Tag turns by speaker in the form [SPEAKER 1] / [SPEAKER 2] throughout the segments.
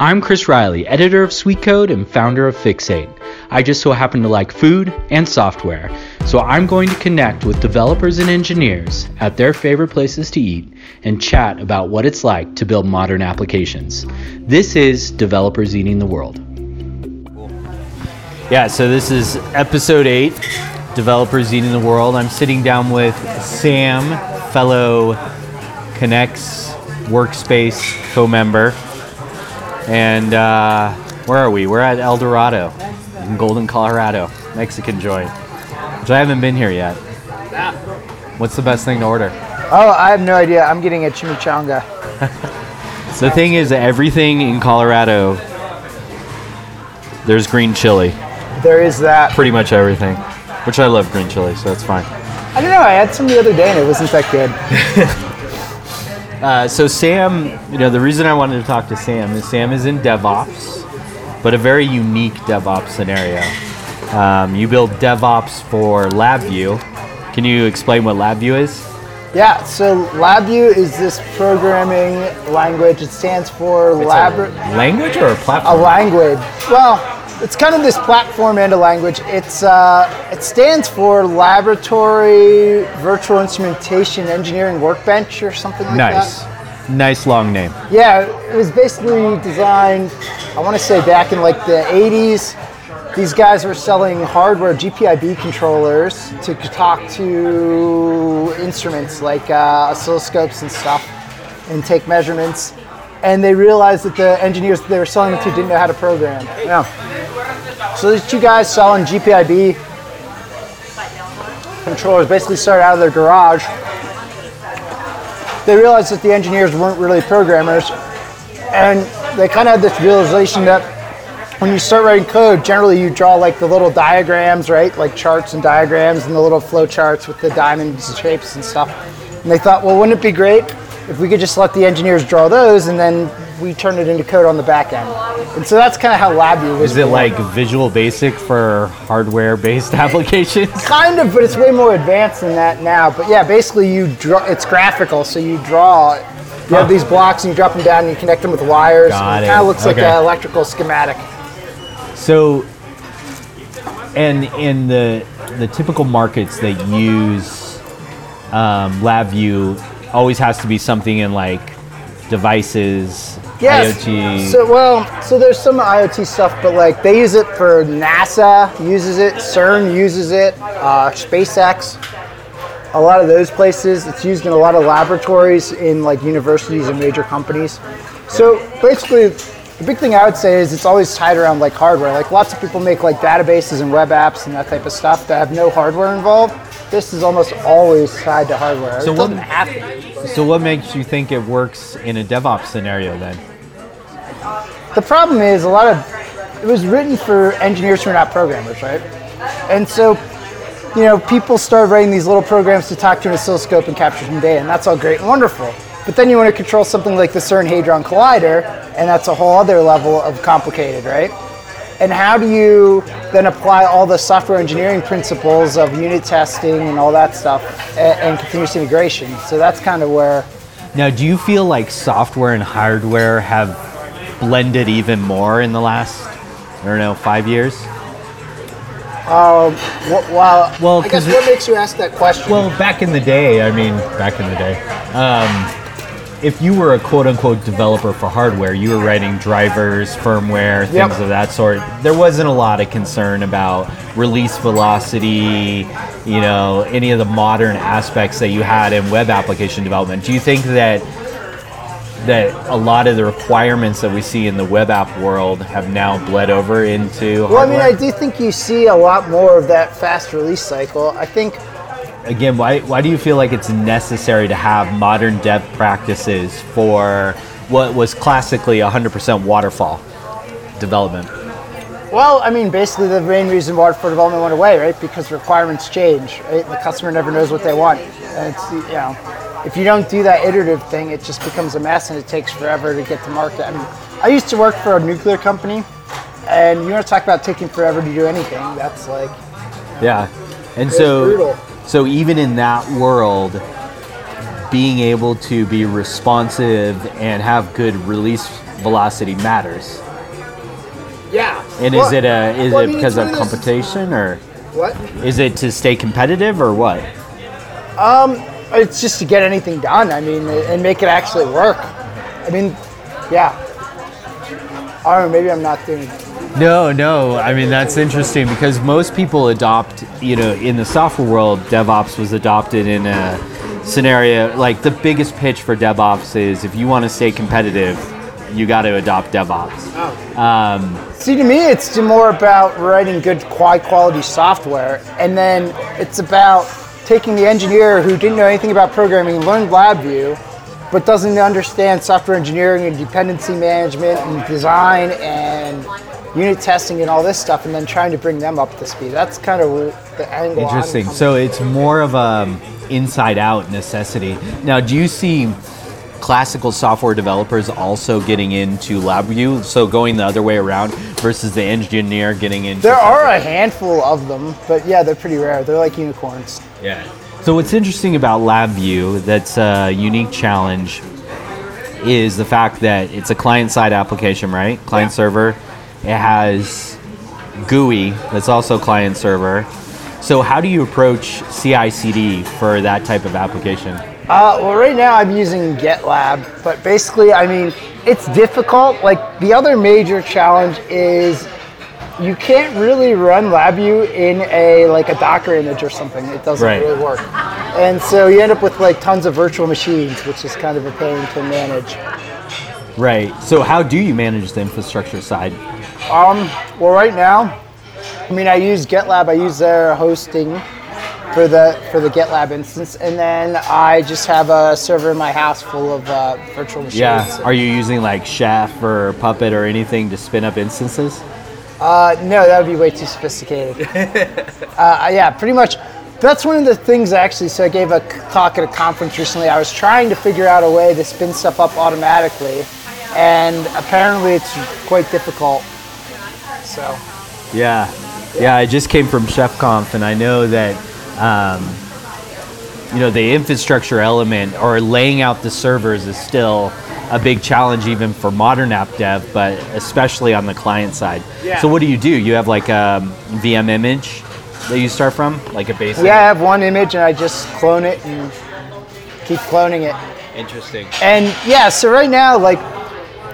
[SPEAKER 1] I'm Chris Riley, editor of Sweet Code and founder of Fixate. I just so happen to like food and software, so I'm going to connect with developers and engineers at their favorite places to eat and chat about what it's like to build modern applications. This is Developers Eating the World.
[SPEAKER 2] Yeah, so this is episode eight, Developers Eating the World. I'm sitting down with Sam, fellow Connects workspace co member. And uh, where are we? We're at El Dorado in Golden, Colorado, Mexican joint, which I haven't been here yet. What's the best thing to order?
[SPEAKER 3] Oh, I have no idea. I'm getting a chimichanga.
[SPEAKER 2] The thing is, everything in Colorado, there's green chili.
[SPEAKER 3] There is that.
[SPEAKER 2] Pretty much everything, which I love green chili, so that's fine.
[SPEAKER 3] I don't know. I had some the other day and it wasn't that good.
[SPEAKER 2] Uh, so Sam, you know, the reason I wanted to talk to Sam is Sam is in DevOps, but a very unique DevOps scenario. Um, you build DevOps for LabVIEW. Can you explain what LabVIEW is?
[SPEAKER 3] Yeah. So LabVIEW is this programming language. It stands for labra-
[SPEAKER 2] Language or a
[SPEAKER 3] a language. Well, it's kind of this platform and a language. It's uh, it stands for Laboratory Virtual Instrumentation Engineering Workbench or something like
[SPEAKER 2] nice,
[SPEAKER 3] that.
[SPEAKER 2] nice long name.
[SPEAKER 3] Yeah, it was basically designed. I want to say back in like the 80s. These guys were selling hardware GPIB controllers to talk to instruments like uh, oscilloscopes and stuff, and take measurements. And they realized that the engineers that they were selling them to didn't know how to program. Yeah. So these two guys selling GPIB controllers basically started out of their garage. They realized that the engineers weren't really programmers, and they kind of had this realization that when you start writing code, generally you draw like the little diagrams, right? Like charts and diagrams and the little flow charts with the diamonds and shapes and stuff. And they thought, well, wouldn't it be great if we could just let the engineers draw those and then we turn it into code on the back end? And so that's kind of how LabVIEW was.
[SPEAKER 2] Is it like Visual Basic for hardware-based applications?
[SPEAKER 3] kind of, but it's way more advanced than that now. But yeah, basically you draw. It's graphical, so you draw. You have these blocks and you drop them down and you connect them with wires.
[SPEAKER 2] Got
[SPEAKER 3] it
[SPEAKER 2] it.
[SPEAKER 3] kind of looks like an electrical schematic.
[SPEAKER 2] So, and in the the typical markets that use um, LabVIEW always has to be something in like devices,
[SPEAKER 3] Yes.
[SPEAKER 2] IoT.
[SPEAKER 3] So well, so there's some IoT stuff, but like they use it for NASA uses it, CERN uses it, uh, SpaceX. A lot of those places, it's used in a lot of laboratories in like universities and major companies. So basically, the big thing I would say is it's always tied around like hardware. Like lots of people make like databases and web apps and that type of stuff that have no hardware involved. This is almost always tied to hardware.
[SPEAKER 2] So
[SPEAKER 3] it
[SPEAKER 2] what-
[SPEAKER 3] doesn't have to.
[SPEAKER 2] so, what makes you think it works in a DevOps scenario then?
[SPEAKER 3] The problem is a lot of it was written for engineers who are not programmers, right? And so, you know, people start writing these little programs to talk to an oscilloscope and capture some data, and that's all great and wonderful. But then you want to control something like the CERN Hadron Collider, and that's a whole other level of complicated, right? And how do you then apply all the software engineering principles of unit testing and all that stuff and, and continuous integration? So that's kind of where
[SPEAKER 2] Now, do you feel like software and hardware have blended even more in the last, I don't know, five years?
[SPEAKER 3] Wh- Well,
[SPEAKER 2] Well,
[SPEAKER 3] I guess what makes you ask that question?
[SPEAKER 2] Well, back in the day, I mean, back in the day, um, if you were a quote unquote developer for hardware, you were writing drivers, firmware, things
[SPEAKER 3] Yep.
[SPEAKER 2] of that sort. There wasn't a lot of concern about release velocity, you know, any of the modern aspects that you had in web application development. Do you think that that a lot of the requirements that we see in the web app world have now bled over into
[SPEAKER 3] Well, I mean. I do think you see a lot more of that fast release cycle. I think,
[SPEAKER 2] again, why, why do you feel like it's necessary to have modern dev practices for what was classically 100% waterfall development?
[SPEAKER 3] well, I mean, basically the main reason waterfall development went away, right? Because requirements change, right? The customer never knows what they want. And it's, you know, if you don't do that iterative thing, it just becomes a mess and it takes forever to get to market. I mean, I used to work for a nuclear company, and you want to talk about taking forever to do anything, that's like,
[SPEAKER 2] Yeah. And so
[SPEAKER 3] brutal.
[SPEAKER 2] so even in that world being able to be responsive and have good release velocity matters.
[SPEAKER 3] Yeah.
[SPEAKER 2] And
[SPEAKER 3] Well-
[SPEAKER 2] is it a is
[SPEAKER 3] well, I
[SPEAKER 2] it
[SPEAKER 3] mean,
[SPEAKER 2] because of competition or
[SPEAKER 3] What?
[SPEAKER 2] is it to stay competitive or what?
[SPEAKER 3] Um, It's just to get anything done. I mean, and make it actually work. I mean, yeah. I don't know. Maybe I'm not doing.
[SPEAKER 2] No, no. I mean that's interesting because most people adopt, you know, in the software world, DevOps was adopted in a scenario like the biggest pitch for DevOps is if you want to stay competitive, you got to adopt DevOps. Oh.
[SPEAKER 3] Um, See, to me, it's more about writing good, high quality software, and then it's about taking the engineer who didn't know anything about programming, learned LabVIEW, but doesn't understand software engineering and dependency management and design and unit testing and all this stuff, and then trying to bring them up to speed. That's kind of the angle.
[SPEAKER 2] Interesting. So it's more of a um, inside out necessity. Now, do you see classical software developers also getting into LabVIEW? So going the other way around versus the engineer getting into
[SPEAKER 3] There are a handful of them, but yeah, they're pretty rare. They're like unicorns.
[SPEAKER 2] Yeah. So what's interesting about LabVIEW that's a unique challenge is the fact that it's a client-side application, right? Client server. It has GUI that's also client server. So how do you approach CI/CD for that type of application?
[SPEAKER 3] Uh, well, right now I'm using GitLab, but basically, I mean, it's difficult. Like the other major challenge is you can't really run LabVIEW in a like a Docker image or something. It doesn't
[SPEAKER 2] Right.
[SPEAKER 3] really work, and so you end up with like tons of virtual machines, which is kind of a pain to manage.
[SPEAKER 2] Right. So how do you manage the infrastructure side?
[SPEAKER 3] Um, Well, right now, I mean, I use GitLab. I use their hosting for the for the GitLab instance, and then I just have a server in my house full of uh, virtual machines.
[SPEAKER 2] Yeah. Are you using like Chef or Puppet or anything to spin up instances?
[SPEAKER 3] Uh, no, that would be way too sophisticated. uh, yeah, pretty much. That's one of the things actually. So I gave a talk at a conference recently. I was trying to figure out a way to spin stuff up automatically, and apparently it's quite difficult. So
[SPEAKER 2] Yeah, yeah. I just came from ChefConf, and I know that um, you know the infrastructure element or laying out the servers is still a big challenge, even for modern app dev, but especially on the client side.
[SPEAKER 3] Yeah.
[SPEAKER 2] So what do you do? You have like a VM image that you start from, like a base.
[SPEAKER 3] yeah, I have one image and I just clone it and keep cloning it.
[SPEAKER 2] Interesting.
[SPEAKER 3] And yeah, so right now, like,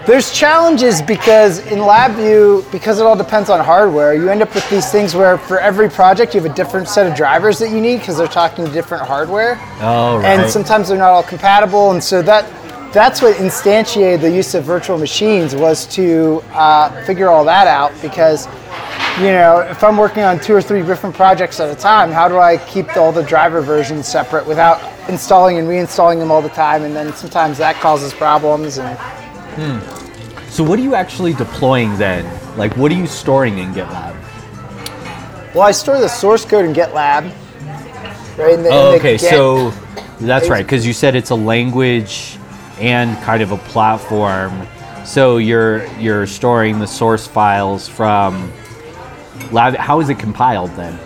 [SPEAKER 3] there's challenges because in LabVIEW, because it all depends on hardware, you end up with these things where for every project you have a different set of drivers that you need because they're talking to different hardware.
[SPEAKER 2] Oh, right.
[SPEAKER 3] And sometimes they're not all compatible, and so that that's what instantiated the use of virtual machines was to uh, figure all that out because you know if i'm working on two or three different projects at a time how do i keep all the driver versions separate without installing and reinstalling them all the time and then sometimes that causes problems and
[SPEAKER 2] so what are you actually deploying then? Like, what are you storing in GitLab?
[SPEAKER 3] well i store the source code in gitlab right in the, in
[SPEAKER 2] Oh,
[SPEAKER 3] the
[SPEAKER 2] okay. So that's right, because you said it's a language and kind of a platform. So you're you're storing the source files from lab. How is it compiled then?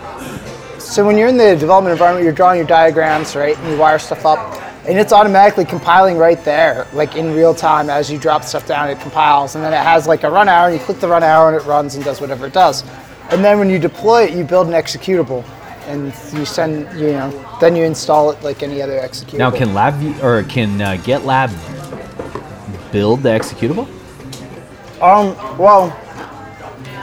[SPEAKER 3] So when you're in the development environment, you're drawing your diagrams, right, and you wire stuff up, and it's automatically compiling right there, like in real time as you drop stuff down, it compiles, and then it has like a run arrow, and you click the run arrow, and it runs and does whatever it does. And then when you deploy it, you build an executable, and you send, you know, then you install it like any other executable.
[SPEAKER 2] Now, can Lab or can uh, GitLab build the executable?
[SPEAKER 3] Um, well,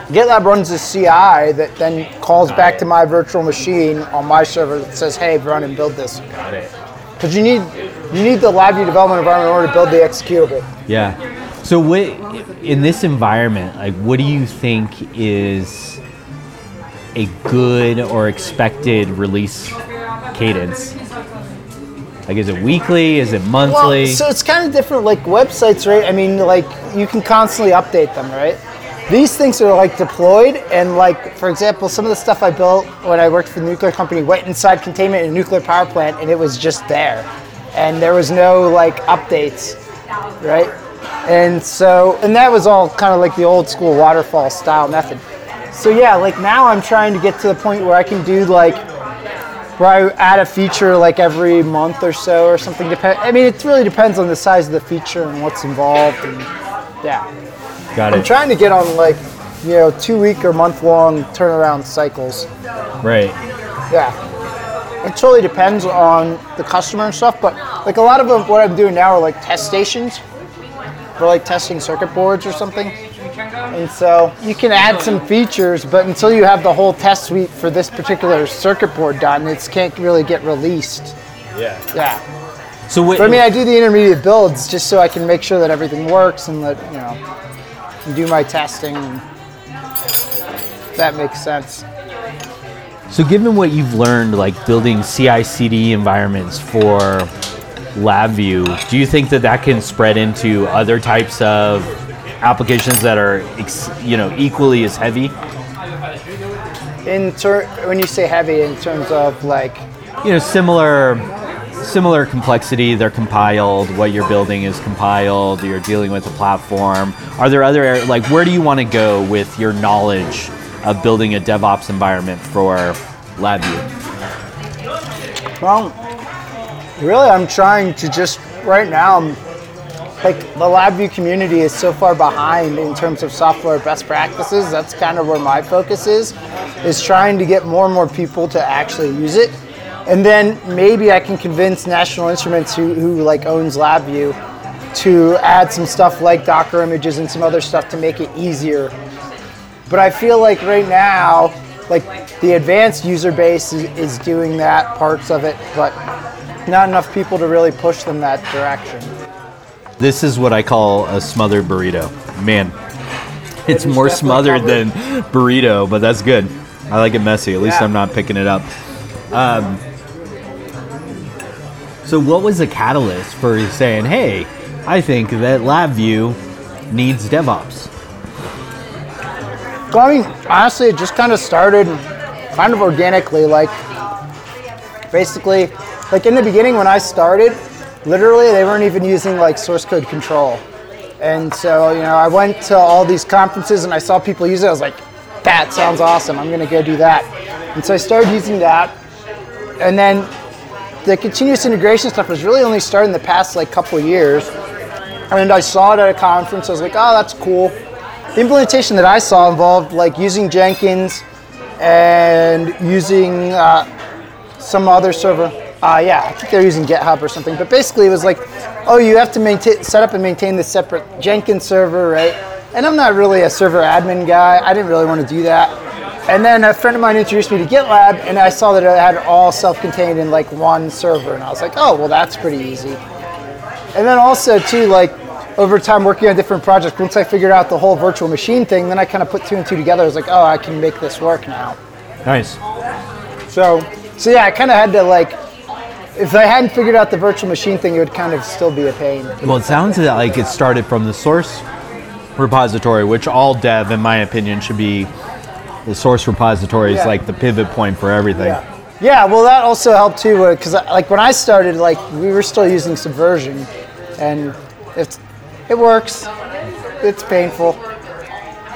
[SPEAKER 3] GitLab runs a CI that then calls back to my virtual machine on my server that says, "Hey, run and build this."
[SPEAKER 2] Got it.
[SPEAKER 3] Because you need you need the LabVIEW development environment in order to build the executable.
[SPEAKER 2] Yeah. So what in this environment, like what do you think is a good or expected release cadence? Like is it weekly? Is it monthly?
[SPEAKER 3] Well, so it's kind of different. Like websites, right? I mean, like you can constantly update them, right? These things are like deployed, and like for example, some of the stuff I built when I worked for the nuclear company went inside containment in a nuclear power plant, and it was just there, and there was no like updates, right? And so, and that was all kind of like the old school waterfall style method. So yeah, like now I'm trying to get to the point where I can do like where I add a feature like every month or so or something. Dep- I mean, it really depends on the size of the feature and what's involved. And Yeah.
[SPEAKER 2] Got
[SPEAKER 3] I'm trying to get on like, you know, two week or month long turnaround cycles.
[SPEAKER 2] right.
[SPEAKER 3] Yeah. It totally depends on the customer and stuff, but like a lot of them, what I'm doing now are like test stations for like testing circuit boards or something. And so you can add some features, but until you have the whole test suite for this particular circuit board done, it can't really get released.
[SPEAKER 2] Yeah.
[SPEAKER 3] Yeah.
[SPEAKER 2] So what?
[SPEAKER 3] But I mean, I do the intermediate builds just so I can make sure that everything works and that, you know, and do my testing. That makes sense.
[SPEAKER 2] So, given what you've learned, like building CI/CD environments for LabVIEW, do you think that that can spread into other types of applications that are, ex- you know, equally as heavy?
[SPEAKER 3] In ter- when you say heavy, in terms of like,
[SPEAKER 2] You know, similar, similar complexity. They're compiled. What you're building is compiled. You're dealing with a platform. Are there other like where do you want to go with your knowledge of building a DevOps environment for LabVIEW?
[SPEAKER 3] well, really, I'm trying to just right now. Like the LabVIEW community is so far behind in terms of software best practices. That's kind of where my focus is, is trying to get more and more people to actually use it, and then maybe I can convince National Instruments, who, who like owns LabVIEW, to add some stuff like Docker images and some other stuff to make it easier. But I feel like right now, like the advanced user base is, is doing that parts of it, but not enough people to really push them that direction.
[SPEAKER 2] This is what I call a smothered burrito. Man, it's more smothered
[SPEAKER 3] covered.
[SPEAKER 2] than burrito, but that's good. I like it messy. At least
[SPEAKER 3] Yeah.
[SPEAKER 2] I'm not picking it up. Um, so, what was the catalyst for saying, "Hey, I think that LabVIEW needs DevOps"?
[SPEAKER 3] Well, I mean, honestly, it just kind of started kind of organically. Like, basically, like in the beginning when I started, literally they weren't even using like source code control. And so, you know, I went to all these conferences and I saw people use it. I was like, that sounds awesome. I'm going to go do that. And so I started using that. And then the continuous integration stuff was really only started in the past like couple years. And I saw it at a conference. I was like, oh, that's cool. The implementation that I saw involved like using Jenkins and using uh, some other server. Uh, yeah, I think they're using GitHub or something. But basically, it was like, oh, you have to maintain, set up and maintain this separate Jenkins server, right? And I'm not really a server admin guy. I didn't really want to do that. And then a friend of mine introduced me to GitLab, and I saw that it had it all self-contained in like one server, and I was like, oh, well, that's pretty easy. And then also too, like over time working on different projects, once I figured out the whole virtual machine thing, then I kind of put two and two together. I was like, oh, I can make this work now.
[SPEAKER 2] Nice.
[SPEAKER 3] So, so yeah, I kind of had to like, if I hadn't figured out the virtual machine thing, it would kind of still be a pain.
[SPEAKER 2] Well, it sounds like it started from the source repository, which all dev, in my opinion, should be. The source repository is
[SPEAKER 3] Yeah.
[SPEAKER 2] like the pivot point for everything.
[SPEAKER 3] Yeah. Yeah, well, that also helped too, because like when I started, like we were still using Subversion, and it's it works. It's painful.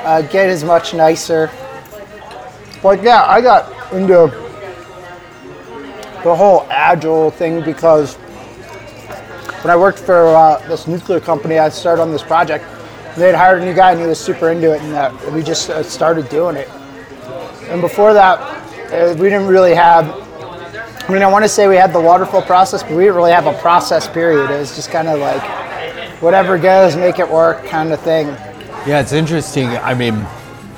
[SPEAKER 3] Uh, Git is much nicer. But yeah, I got into the whole agile thing because when I worked for uh, this nuclear company, I started on this project. They had hired a new guy, and he was super into it, and uh, we just uh, started doing it. And before that, uh, we didn't really have. I mean, I want to say we had the waterfall process, but we didn't really have a process period. It was just kind of like whatever goes, make it work kind of thing.
[SPEAKER 2] Yeah, it's interesting. I mean,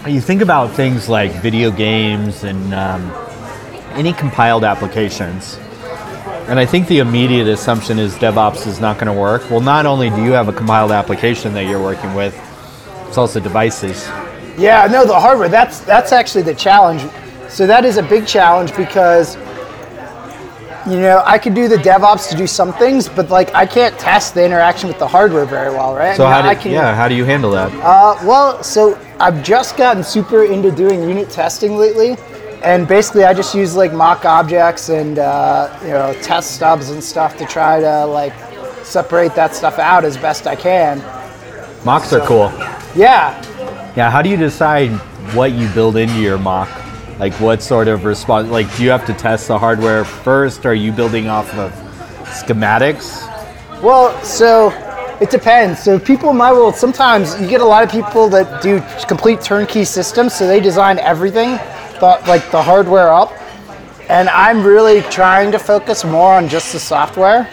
[SPEAKER 2] you think about things like video games and um, any compiled applications, and I think the immediate assumption is DevOps is not going to work. Well, not only do you have a compiled application that you're working with, it's also devices.
[SPEAKER 3] Yeah, no, the hardware. That's that's actually the challenge. So that is a big challenge because you know I could do the DevOps to do some things, but like I can't test the interaction with the hardware very well, right?
[SPEAKER 2] So
[SPEAKER 3] I mean,
[SPEAKER 2] how do
[SPEAKER 3] I can,
[SPEAKER 2] yeah how do you handle that?
[SPEAKER 3] Uh, well, so I've just gotten super into doing unit testing lately, and basically I just use like mock objects and uh, you know test stubs and stuff to try to like separate that stuff out as best I can.
[SPEAKER 2] Mocks are cool.
[SPEAKER 3] Yeah,
[SPEAKER 2] Yeah, how do you decide what you build into your mock? Like what sort of response? Like, do you have to test the hardware first? Are you building off of schematics?
[SPEAKER 3] Well, so It depends. So people in my world, sometimes you get a lot of people that do complete turnkey systems. So they design everything, the, like the hardware up. And I'm really trying to focus more on just the software.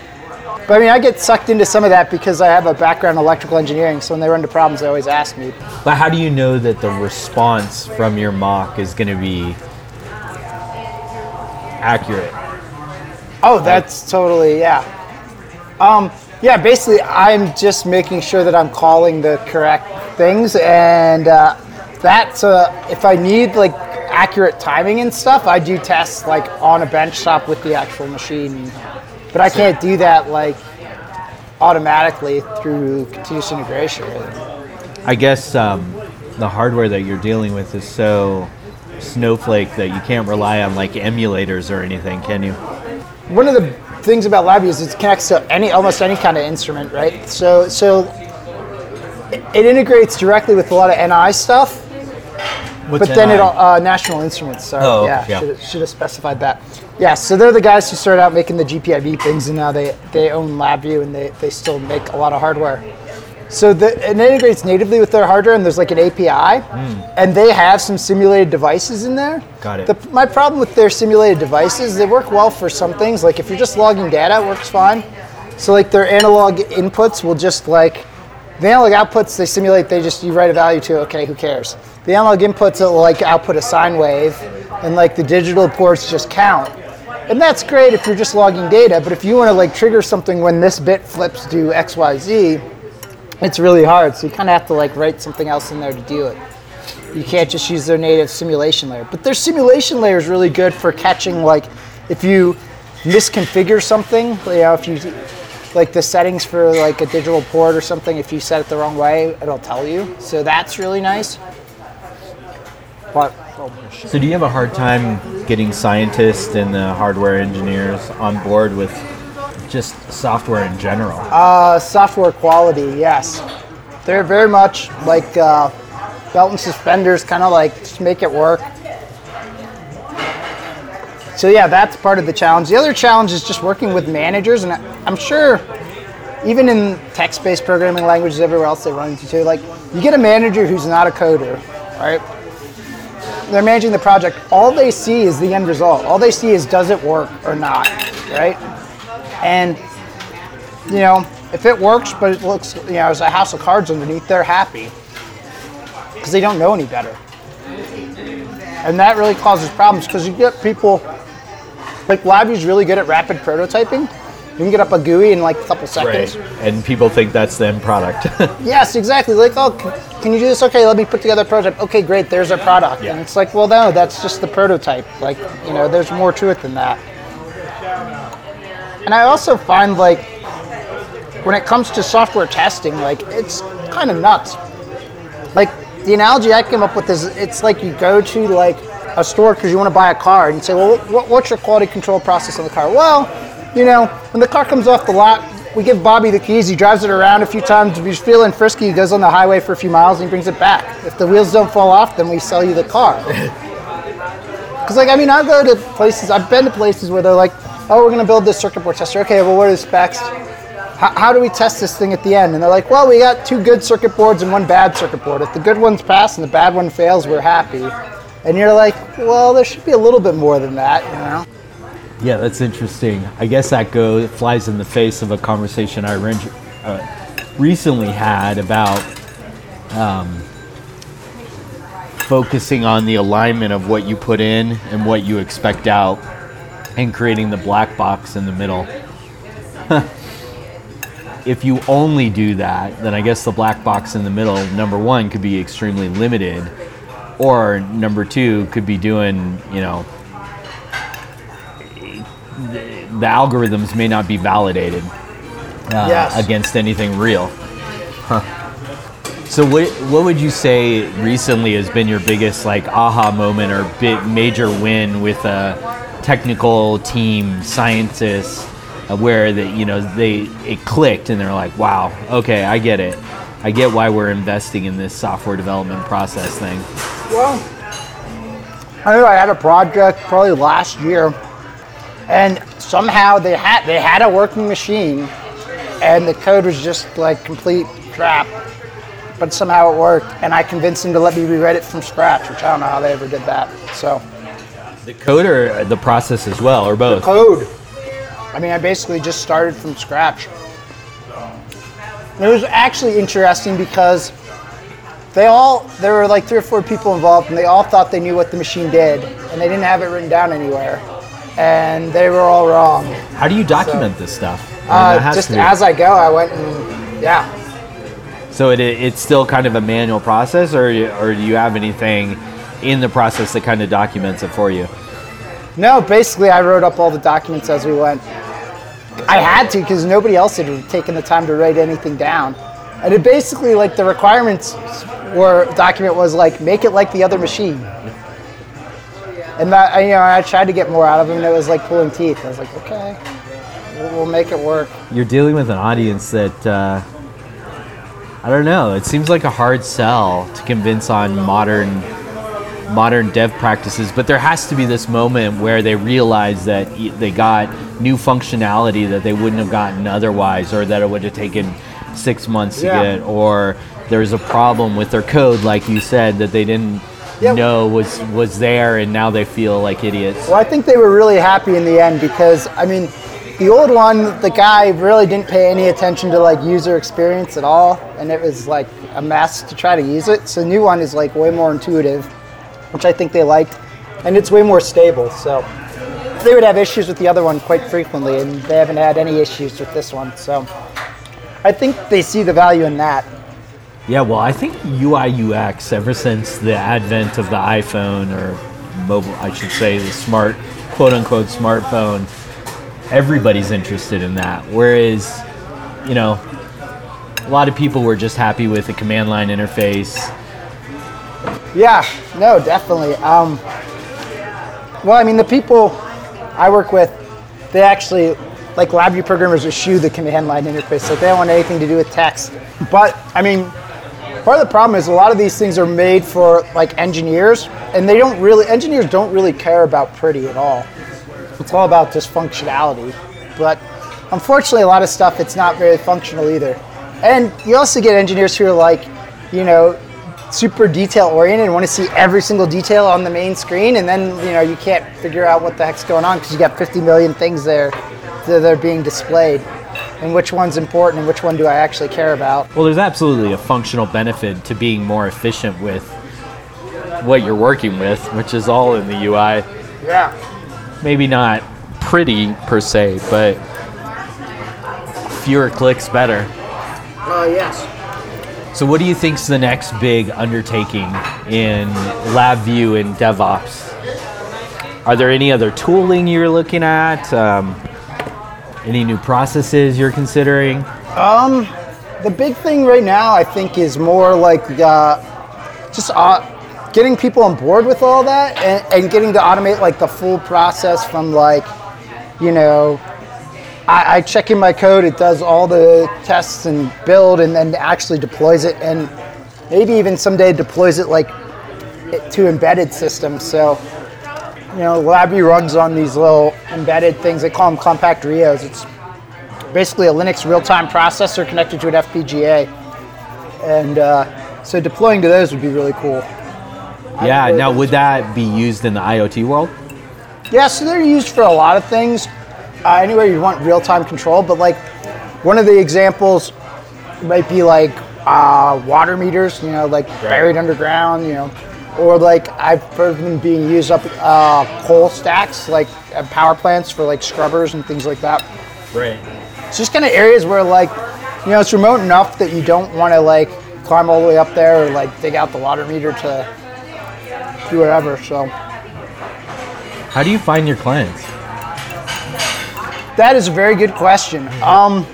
[SPEAKER 3] But I mean, I get sucked into some of that because I have a background in electrical engineering. So when they run into problems, they always ask me.
[SPEAKER 2] But how do you know that the response from your mock is going to be accurate?
[SPEAKER 3] Oh, that's totally yeah. Um, yeah, basically, I'm just making sure that I'm calling the correct things, and uh, that's uh, if I need like accurate timing and stuff, I do tests like on a bench top with the actual machine, but I can't do that like automatically through continuous integration.
[SPEAKER 2] I guess um, the hardware that you're dealing with is so snowflake that you can't rely on like emulators or anything, can you?
[SPEAKER 3] One of the things about LabVIEW is it connects to any almost any kind of instrument, right? So so it, it integrates directly with a lot of NI stuff,
[SPEAKER 2] What's
[SPEAKER 3] but then
[SPEAKER 2] NI?
[SPEAKER 3] it all uh, National Instruments. Sorry,
[SPEAKER 2] Oh,
[SPEAKER 3] yeah,
[SPEAKER 2] yeah.
[SPEAKER 3] Should, should have specified that. Yeah, so they're the guys who started out making the GPIB things, and now they they own LabVIEW, and they, they still make a lot of hardware. So the, it integrates natively with their hardware, and there's like an API, and they have some simulated devices in there.
[SPEAKER 2] Got it.
[SPEAKER 3] The, my problem with their simulated devices, they work well for some things. Like if you're just logging data, it works fine. So like their analog inputs will just like the analog outputs they simulate. They just you write a value to. Okay, who cares? The analog inputs will like output a sine wave, and like the digital ports just count. And that's great if you're just logging data. But if you want to like trigger something when this bit flips to X Y Z, it's really hard. So you kind of have to like write something else in there to do it. You can't just use their native simulation layer. But their simulation layer is really good for catching like if you misconfigure something, you know, if you like the settings for like a digital port or something, if you set it the wrong way, it'll tell you. So that's really nice. But
[SPEAKER 2] So do you have a hard time getting scientists and the hardware engineers on board with just software in general?
[SPEAKER 3] uh, software quality, yes, they're very much like uh, belt and suspenders, kind of like just make it work. So yeah, that's part of the challenge. The other challenge is just working with managers, and I'm sure even in text-based programming languages everywhere else they run into too, like you get a manager who's not a coder, right? They're managing the project. All they see is the end result. All they see is does it work or not, right? And you know, if it works, but it looks, you know, as a house of cards underneath, they're happy because they don't know any better. And that really causes problems because you get people like LabVIEW's really good at rapid prototyping. You can get up a GUI in like a couple seconds. Right.
[SPEAKER 2] And people think that's the end product.
[SPEAKER 3] Yes, exactly. Like, oh, can you do this? Okay, let me put together a prototype. Okay, great. There's our product.
[SPEAKER 2] Yeah.
[SPEAKER 3] And it's like, well, no, that's just the prototype. Like, you know, there's more to it than that. And I also find like when it comes to software testing, like it's kind of nuts. Like the analogy I came up with is it's like you go to like a store because you want to buy a car and you say, well, what, what's your quality control process on the car? Well, you know, when the car comes off the lot, we give Bobby the keys. He drives it around a few times. If he's feeling frisky, he goes on the highway for a few miles and he brings it back. If the wheels don't fall off, then we sell you the car. Because, like, I mean, I go to places, I've been to places where they're like, oh, we're going to build this circuit board tester. Okay, well, what are the specs? How, how do we test this thing at the end? And they're like, well, we got two good circuit boards and one bad circuit board. If the good one's pass and the bad one fails, we're happy. And you're like, well, there should be a little bit more than that, you know?
[SPEAKER 2] Yeah, that's interesting. I guess that goes flies in the face of a conversation I ren- uh, recently had about um, focusing on the alignment of what you put in and what you expect out, and creating the black box in the middle. if you only do that, then I guess the black box in the middle, number one, could be extremely limited, or number two, could be doing, you know, the algorithms may not be validated uh,
[SPEAKER 3] Yes.
[SPEAKER 2] against anything real. Huh. So what what would you say recently has been your biggest like aha moment or big major win with a technical team, scientists, uh, where that you know they it clicked and they're like, wow, okay, I get it. I get why we're investing in this software development process thing.
[SPEAKER 3] Well, I know I had a project probably last year, and somehow they had they had a working machine, and the code was just like complete crap. But somehow it worked, and I convinced them to let me rewrite it from scratch, which I don't know how they ever did that. So
[SPEAKER 2] The code or uh, the process as well, or both?
[SPEAKER 3] code. I mean, I basically just started from scratch. It was actually interesting because they all there were like three or four people involved, and they all thought they knew what the machine did, and they didn't have it written down anywhere, and they were all wrong.
[SPEAKER 2] How do you document this stuff? I mean,
[SPEAKER 3] Uh, just as I go, I went and yeah.
[SPEAKER 2] so it, it's still kind of a manual process, or or do you have anything in the process that kind of documents it for you?
[SPEAKER 3] No, basically, I wrote up all the documents as we went. I had to because nobody else had taken the time to write anything down. And it basically, like, the requirements were document was like, make it like the other machine. And that, I- you know, I tried to get more out of him, and it was like pulling teeth. I was like, okay, we'll, we'll make it work.
[SPEAKER 2] You're dealing with an audience that uh, I don't know. It seems like a hard sell to convince on modern modern dev practices, but there has to be this moment where they realize that they got new functionality that they wouldn't have gotten otherwise, or that it would have taken six months to
[SPEAKER 3] Yeah.
[SPEAKER 2] get, or there's a problem with their code, like you said, that they didn't
[SPEAKER 3] Yep.
[SPEAKER 2] know was was there, and now they feel like idiots.
[SPEAKER 3] Well, I think they were really happy in the end because, I mean, the old one, the guy really didn't pay any attention to like user experience at all, and it was like a mess to try to use it. So the new one is like way more intuitive, which I think they liked, and it's way more stable. So they would have issues with the other one quite frequently, and they haven't had any issues with this one. So I think they see the value in that.
[SPEAKER 2] Yeah, well, I think UI UX ever since the advent of the iPhone or mobile, I should say, the smart, quote unquote, smartphone, everybody's interested in that. Whereas, you know, a lot of people were just happy with the command line interface.
[SPEAKER 3] Yeah, no, definitely. Um, well, I mean, the people I work with, they actually, like LabVIEW programmers, eschew the command line interface. Like, they don't want anything to do with text. But, I mean, part of the problem is a lot of these things are made for, like, engineers, and they don't really, engineers don't really care about pretty at all. It's all about just functionality. But unfortunately, a lot of stuff, it's not very functional either. And you also get engineers who are like, you know, super detail oriented and want to see every single detail on the main screen, and then you know you can't figure out what the heck's going on because you got 50 million things there that are being displayed, and which one's important and which one do I actually care about?
[SPEAKER 2] Well, there's absolutely a functional benefit to being more efficient with what you're working with, which is all in the UI.
[SPEAKER 3] Yeah.
[SPEAKER 2] Maybe not pretty per se, but fewer clicks better.
[SPEAKER 3] Oh yes.
[SPEAKER 2] So, what do you think's the next big undertaking in LabVIEW and DevOps? Are there any other tooling you're looking at? Um, any new processes you're considering?
[SPEAKER 3] Um, The big thing right now, I think, is more like uh, just uh, getting people on board with all that and, and getting to automate like the full process from like, you know, I, I check in my code, it does all the tests and build, and then actually deploys it, and maybe even someday deploys it like to embedded systems. So, you know, LabVIEW runs on these little embedded things. They call them compact RIOs. It's basically a Linux real-time processor connected to an FPGA, and uh, so deploying to those would be really cool.
[SPEAKER 2] Yeah,
[SPEAKER 3] really
[SPEAKER 2] now would that be used in the IoT world?
[SPEAKER 3] Yeah, so they're used for a lot of things. Uh, anywhere you want real-time control, but like one of the examples might be like uh, water meters, you know, like buried underground, you know, or like I've heard them being used up uh, coal stacks, like at power plants for like scrubbers and things like that.
[SPEAKER 2] Right.
[SPEAKER 3] It's just kind of areas where like, you know, it's remote enough that you don't want to like climb all the way up there or like dig out the water meter to do whatever. So
[SPEAKER 2] How do you find your clients?
[SPEAKER 3] that is a very good question. Um,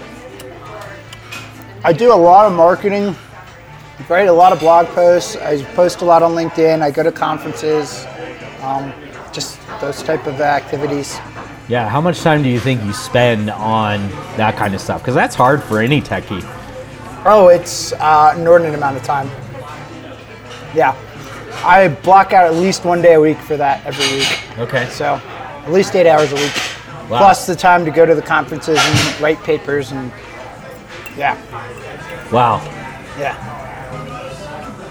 [SPEAKER 3] I do a lot of marketing, write a lot of blog posts. I post a lot on LinkedIn. I go to conferences, um, just those type of activities.
[SPEAKER 2] Yeah, how much time do you think you spend on that kind of stuff? Because that's hard for any techie.
[SPEAKER 3] Oh, it's uh, an inordinate amount of time. Yeah, I block out at least one day a week for that every week.
[SPEAKER 2] Okay.
[SPEAKER 3] So at least eight hours a week,
[SPEAKER 2] Wow.
[SPEAKER 3] plus the time to go to the conferences and write papers and Yeah.
[SPEAKER 2] Wow.
[SPEAKER 3] Yeah.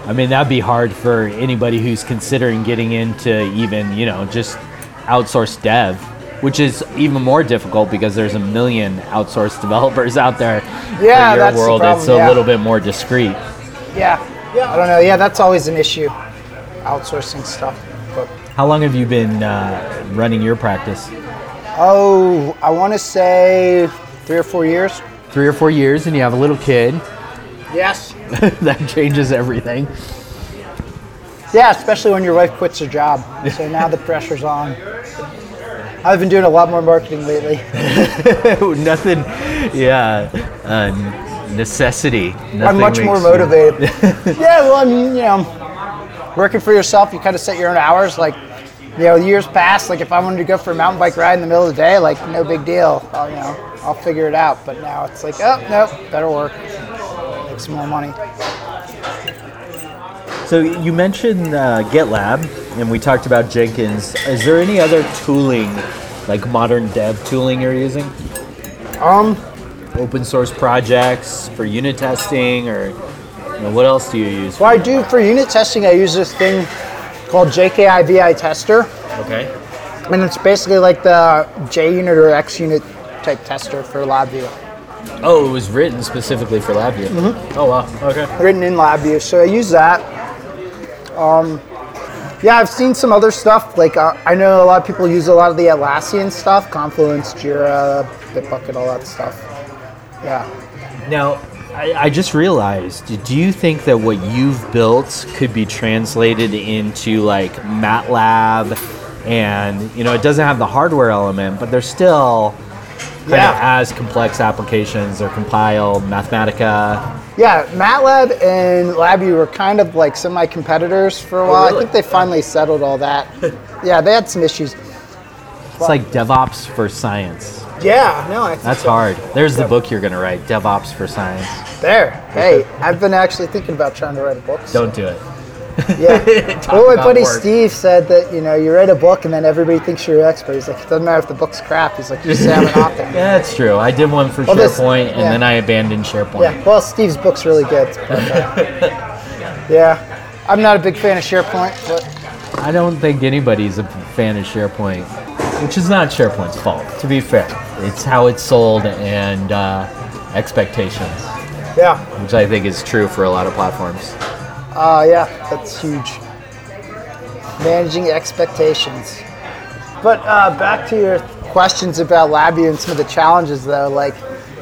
[SPEAKER 2] I mean, that'd be hard for anybody who's considering getting into even, you know, just outsourced dev, which is even more difficult because there's a million outsourced developers out there.
[SPEAKER 3] Yeah,
[SPEAKER 2] for your
[SPEAKER 3] that's the
[SPEAKER 2] world, it's a
[SPEAKER 3] yeah.
[SPEAKER 2] little bit more discreet.
[SPEAKER 3] Yeah. Yeah. I don't know. Yeah, that's always an issue. Outsourcing stuff. But
[SPEAKER 2] How long have you been uh, running your practice?
[SPEAKER 3] oh, I want to say three or four years.
[SPEAKER 2] Three or four years, and you have a little kid.
[SPEAKER 3] Yes.
[SPEAKER 2] that changes everything.
[SPEAKER 3] Yeah, especially when your wife quits her job. So now the pressure's on. I've been doing a lot more marketing lately.
[SPEAKER 2] Nothing, yeah, uh, necessity.
[SPEAKER 3] I'm much more motivated. yeah, well, I mean, you know, working for yourself, you kind of set your own hours. Like, you know, years past, like if I wanted to go for a mountain bike ride in the middle of the day, like no big deal. I'll, you know, I'll figure it out. But now it's like, oh, nope, better work, some more money.
[SPEAKER 2] So you mentioned uh, GitLab, and we talked about Jenkins. Is there any other tooling, like modern dev tooling, you're using?
[SPEAKER 3] Um,
[SPEAKER 2] Open source projects for unit testing, or you know, what else do you use?
[SPEAKER 3] Well, I do for unit testing, I use this thing called JKI VI Tester,
[SPEAKER 2] Okay.
[SPEAKER 3] and it's basically like the JUnit or XUnit type tester for LabVIEW.
[SPEAKER 2] Oh, it was written specifically for LabVIEW.
[SPEAKER 3] Mm-hmm.
[SPEAKER 2] Oh wow. Okay.
[SPEAKER 3] written in LabVIEW. So I use that. Um, yeah, I've seen some other stuff. Like uh, I know a lot of people use a lot of the Atlassian stuff, Confluence, Jira, Bitbucket, all that stuff. Yeah.
[SPEAKER 2] Now, I, I just realized. Do you think that what you've built could be translated into like MATLAB, and you know, it doesn't have the hardware element, but there's still kind
[SPEAKER 3] Yeah.
[SPEAKER 2] of as complex applications. They're compiled, Mathematica.
[SPEAKER 3] Yeah, MATLAB and LabVIEW were kind of like semi-competitors for a oh, while. I
[SPEAKER 2] really?
[SPEAKER 3] think they finally settled all that. yeah, they had some issues.
[SPEAKER 2] It's like DevOps for science.
[SPEAKER 3] Yeah, no, I
[SPEAKER 2] That's
[SPEAKER 3] so.
[SPEAKER 2] hard. There's the book you're gonna write, DevOps for Science.
[SPEAKER 3] There. Hey, I've been actually thinking about trying to write a book.
[SPEAKER 2] Don't do it.
[SPEAKER 3] Yeah.
[SPEAKER 2] Talk
[SPEAKER 3] well, my buddy
[SPEAKER 2] work.
[SPEAKER 3] Steve said that you know you write a book and then everybody thinks you're an expert. He's like, it doesn't matter if the book's crap. He's like, you just say I'm an author.
[SPEAKER 2] Yeah, that's true. I did one for
[SPEAKER 3] Well, this-
[SPEAKER 2] SharePoint, and then I abandoned SharePoint.
[SPEAKER 3] Yeah. Well, Steve's book's really good. but, uh, yeah. I'm not a big fan of SharePoint, but
[SPEAKER 2] I don't think anybody's a fan of SharePoint, which is not SharePoint's fault, to be fair. It's how it's sold and uh, expectations,
[SPEAKER 3] yeah.
[SPEAKER 2] which I think is true for a lot of platforms.
[SPEAKER 3] Uh, yeah, that's huge. Managing expectations. But uh, back to your questions about LabVIEW and some of the challenges, though. Like,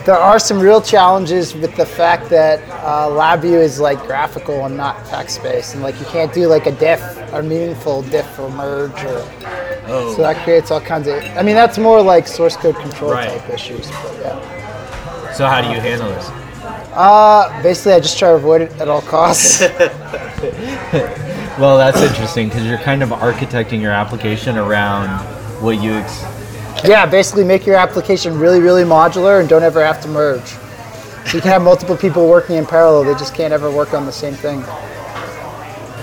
[SPEAKER 3] there are some real challenges with the fact that uh, LabVIEW is like graphical and not text-based, and like you can't do like a diff or meaningful diff or merge, or so that creates all kinds of. I mean, that's more like source code control
[SPEAKER 2] Right.
[SPEAKER 3] type issues. But yeah.
[SPEAKER 2] So, how do you handle this?
[SPEAKER 3] Uh, basically, I just try to avoid it at all costs.
[SPEAKER 2] Well, that's interesting because you're kind of architecting your application around what you. Ex-
[SPEAKER 3] Yeah, basically make your application really, really modular and don't ever have to merge. So you can have multiple people working in parallel, they just can't ever work on the same thing.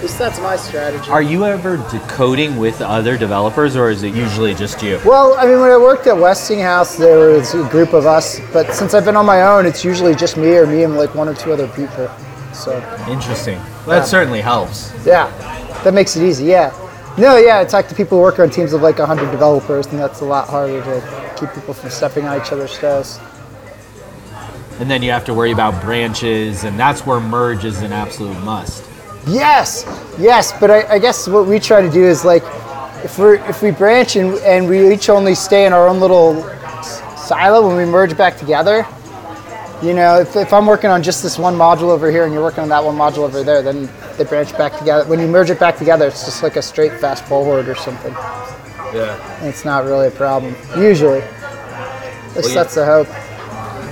[SPEAKER 3] At least that's my strategy.
[SPEAKER 2] Are you ever decoding with other developers, or is it usually just you?
[SPEAKER 3] well, I mean, when I worked at Westinghouse, there was a group of us, but since I've been on my own, it's usually just me or me and like one or two other people. So,
[SPEAKER 2] Interesting. That
[SPEAKER 3] Yeah.
[SPEAKER 2] certainly helps.
[SPEAKER 3] yeah, that makes it easy, yeah. No, yeah, I talk to people who work on teams of like 100 developers, and that's a lot harder to keep people from stepping on each other's toes.
[SPEAKER 2] And then you have to worry about branches, and that's where merge is an absolute must.
[SPEAKER 3] Yes, yes, but I, I guess what we try to do is like, if we if we branch and, and we each only stay in our own little silo when we merge back together, you know, if, if I'm working on just this one module over here and you're working on that one module over there, then they branch back together. When you merge it back together, it's just like a straight fast forward or something.
[SPEAKER 2] Yeah.
[SPEAKER 3] And it's not really a problem usually. At least
[SPEAKER 2] yeah.
[SPEAKER 3] that's the hope.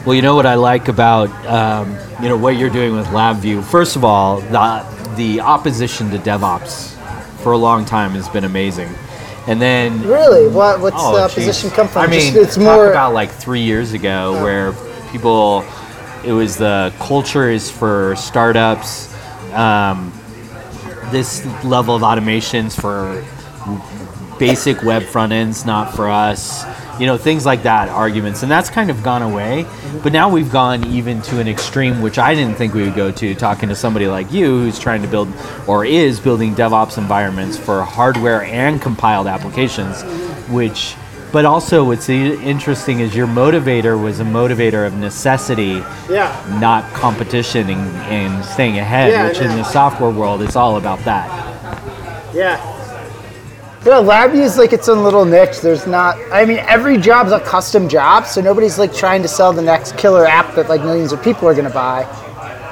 [SPEAKER 2] Well, you know what I like about um, you know what you're doing with LabVIEW. First of all, the the opposition to DevOps for a long time has been amazing, and then
[SPEAKER 3] Really, what what's
[SPEAKER 2] Oh,
[SPEAKER 3] the
[SPEAKER 2] geez.
[SPEAKER 3] opposition come from?
[SPEAKER 2] I mean,
[SPEAKER 3] Just- it's
[SPEAKER 2] talk
[SPEAKER 3] more
[SPEAKER 2] about like three years ago where people, it was the culture is for startups. Um, this level of automations for basic web front ends, not for us. You know, things like that, arguments, and that's kind of gone away. But now we've gone even to an extreme, which I didn't think we would go to, talking to somebody like you who's trying to build or is building DevOps environments for hardware and compiled applications, which but also what's interesting is your motivator was a motivator of necessity
[SPEAKER 3] Yeah.
[SPEAKER 2] not competition and, and staying ahead
[SPEAKER 3] Yeah,
[SPEAKER 2] which in the software world it's all about that
[SPEAKER 3] Yeah. Yeah, LabVIEW is like its own little niche. There's not. I mean, every job's a custom job, so nobody's like trying to sell the next killer app that like millions of people are gonna buy.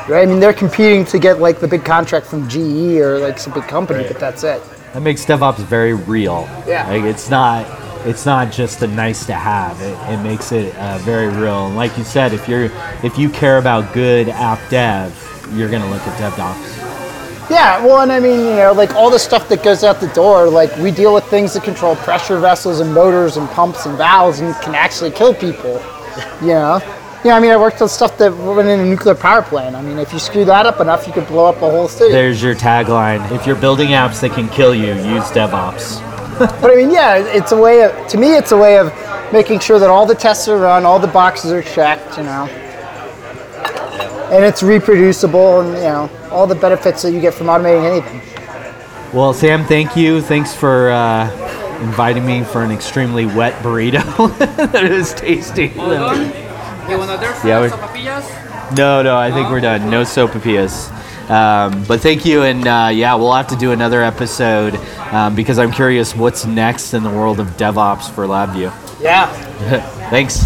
[SPEAKER 3] Right? I mean, they're competing to get like the big contract from GE or like some big company, but that's it.
[SPEAKER 2] that makes devops very real
[SPEAKER 3] Yeah.
[SPEAKER 2] like it's not it's not just a nice to have it, it makes it uh, very real and like you said if you're if you care about good app dev you're going to look at devops
[SPEAKER 3] Yeah, well, and I mean, you know, like all the stuff that goes out the door, like we deal with things that control pressure vessels and motors and pumps and valves and can actually kill people. You know? Yeah, I mean, I worked on stuff that went in a nuclear power plant. I mean, if you screw that up enough, you could blow up a whole city.
[SPEAKER 2] there's your tagline if you're building apps that can kill you use devops
[SPEAKER 3] But I mean, yeah, it's a way of, to me, it's a way of making sure that all the tests are run, all the boxes are checked, you know. And it's reproducible and, you know, all the benefits that you get from automating anything.
[SPEAKER 2] Well, Sam, thank you. Thanks for uh, inviting me for an extremely wet burrito. that is tasty.
[SPEAKER 4] You want other
[SPEAKER 2] Yeah,
[SPEAKER 4] sopapillas?
[SPEAKER 2] No, no, I think we're done. No sopapillas. Um, but thank you, and uh, yeah, we'll have to do another episode um, because I'm curious what's next in the world of DevOps for LabVIEW.
[SPEAKER 3] Yeah.
[SPEAKER 2] Thanks.